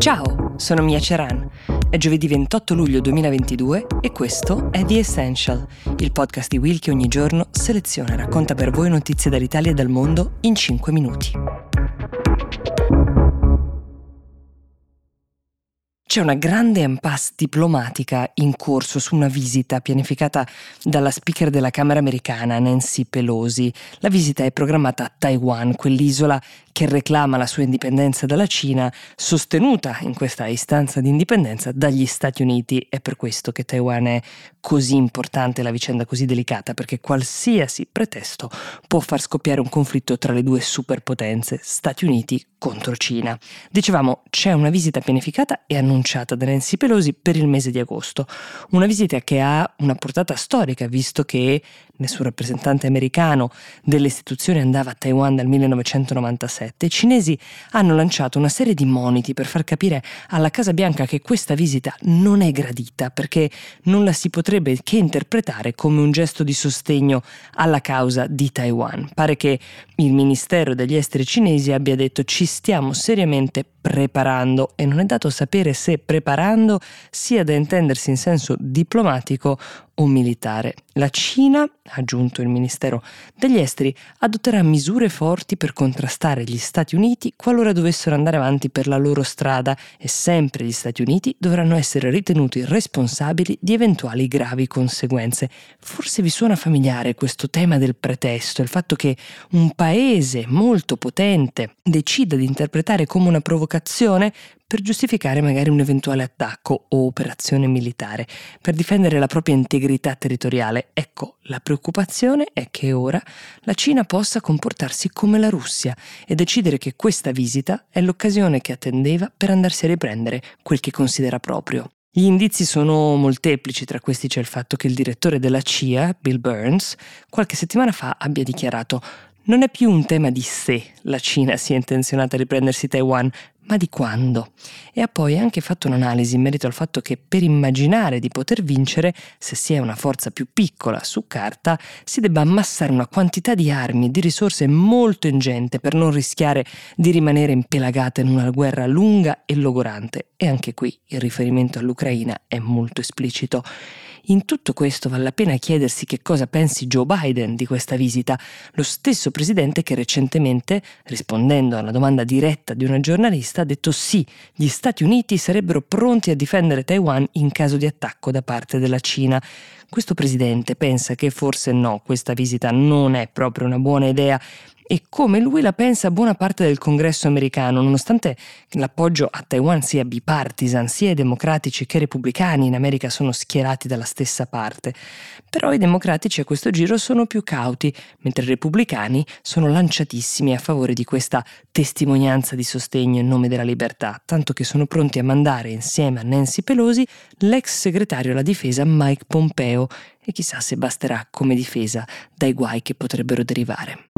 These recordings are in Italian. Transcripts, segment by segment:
Ciao, sono Mia Ceran. È giovedì 28 luglio 2022 e questo è The Essential, il podcast di Will che ogni giorno seleziona e racconta per voi notizie dall'Italia e dal mondo in 5 minuti. C'è una grande impasse diplomatica in corso su una visita pianificata dalla speaker della Camera americana Nancy Pelosi. La visita è programmata a Taiwan, quell'isola che reclama la sua indipendenza dalla Cina, sostenuta in questa istanza di indipendenza dagli Stati Uniti. È per questo che Taiwan è così importante, la vicenda così delicata, perché qualsiasi pretesto può far scoppiare un conflitto tra le due superpotenze, Stati Uniti contro Cina. Dicevamo, c'è una visita pianificata e annunciata da Nancy Pelosi per il mese di agosto, una visita che ha una portata storica, visto che nessun rappresentante americano delle istituzioni andava a Taiwan dal 1997, i cinesi hanno lanciato una serie di moniti per far capire alla Casa Bianca che questa visita non è gradita perché non la si potrebbe che interpretare come un gesto di sostegno alla causa di Taiwan. Pare che il Ministero degli Esteri cinesi abbia detto ci stiamo seriamente preparando e non è dato sapere se preparando sia da intendersi in senso diplomatico o militare. La Cina, ha aggiunto il Ministero degli Esteri, adotterà misure forti per contrastare gli Stati Uniti qualora dovessero andare avanti per la loro strada e sempre gli Stati Uniti dovranno essere ritenuti responsabili di eventuali gravi conseguenze. Forse vi suona familiare questo tema del pretesto, il fatto che un paese molto potente decida di interpretare come una provocazione per giustificare magari un eventuale attacco o operazione militare, per difendere la propria integrità territoriale. Ecco, la preoccupazione è che ora la Cina possa comportarsi come la Russia e decidere che questa visita è l'occasione che attendeva per andarsi a riprendere quel che considera proprio. Gli indizi sono molteplici, tra questi c'è il fatto che il direttore della CIA, Bill Burns, qualche settimana fa abbia dichiarato non è più un tema di se la Cina sia intenzionata a riprendersi Taiwan, ma di quando. E ha poi anche fatto un'analisi in merito al fatto che per immaginare di poter vincere, se si è una forza più piccola su carta, si debba ammassare una quantità di armi e di risorse molto ingente per non rischiare di rimanere impelagata in una guerra lunga e logorante. E anche qui il riferimento all'Ucraina è molto esplicito. In tutto questo vale la pena chiedersi che cosa pensi Joe Biden di questa visita, lo stesso presidente che recentemente, rispondendo a una domanda diretta di una giornalista, ha detto sì, gli Stati Uniti sarebbero pronti a difendere Taiwan in caso di attacco da parte della Cina. Questo presidente pensa che forse no, questa visita non è proprio una buona idea e come lui la pensa buona parte del congresso americano, nonostante l'appoggio a Taiwan sia bipartisan, sia i democratici che i repubblicani in America sono schierati dalla stessa parte. Però i democratici a questo giro sono più cauti, mentre i repubblicani sono lanciatissimi a favore di questa testimonianza di sostegno in nome della libertà, tanto che sono pronti a mandare insieme a Nancy Pelosi l'ex segretario alla difesa Mike Pompeo e chissà se basterà come difesa dai guai che potrebbero derivare.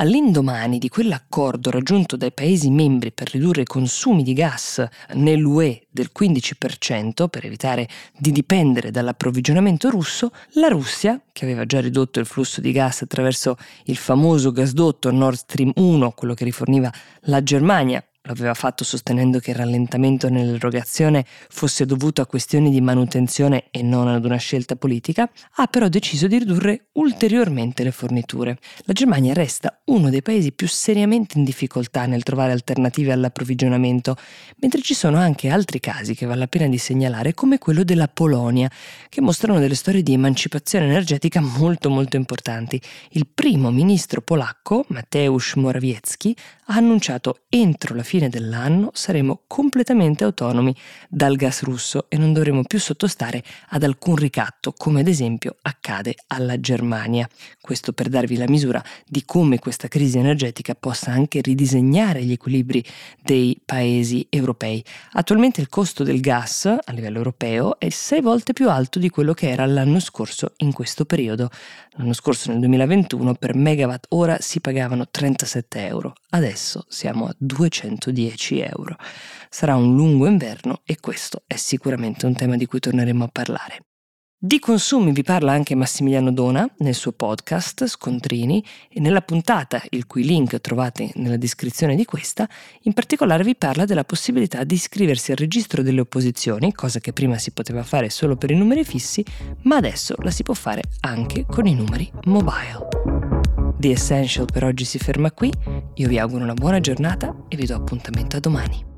All'indomani di quell'accordo raggiunto dai Paesi membri per ridurre i consumi di gas nell'UE del 15% per evitare di dipendere dall'approvvigionamento russo, la Russia, che aveva già ridotto il flusso di gas attraverso il famoso gasdotto Nord Stream 1, quello che riforniva la Germania lo aveva fatto sostenendo che il rallentamento nell'erogazione fosse dovuto a questioni di manutenzione e non ad una scelta politica, ha però deciso di ridurre ulteriormente le forniture. La Germania resta uno dei paesi più seriamente in difficoltà nel trovare alternative all'approvvigionamento, mentre ci sono anche altri casi che vale la pena di segnalare, come quello della Polonia, che mostrano delle storie di emancipazione energetica molto molto importanti. Il primo ministro polacco, Mateusz Morawiecki, ha annunciato entro la fine dell'anno saremo completamente autonomi dal gas russo e non dovremo più sottostare ad alcun ricatto, come ad esempio accade alla Germania. Questo per darvi la misura di come questa crisi energetica possa anche ridisegnare gli equilibri dei paesi europei. Attualmente il costo del gas a livello europeo è sei volte più alto di quello che era l'anno scorso in questo periodo. L'anno scorso nel 2021 per megawatt ora si pagavano 37 euro, adesso siamo a 200 110 euro. Sarà un lungo inverno e questo è sicuramente un tema di cui torneremo a parlare. Di consumi vi parla anche Massimiliano Dona nel suo podcast Scontrini e nella puntata, il cui link trovate nella descrizione di questa, in particolare vi parla della possibilità di iscriversi al registro delle opposizioni, cosa che prima si poteva fare solo per i numeri fissi, ma adesso la si può fare anche con i numeri mobile. The Essential per oggi si ferma qui, io vi auguro una buona giornata e vi do appuntamento a domani.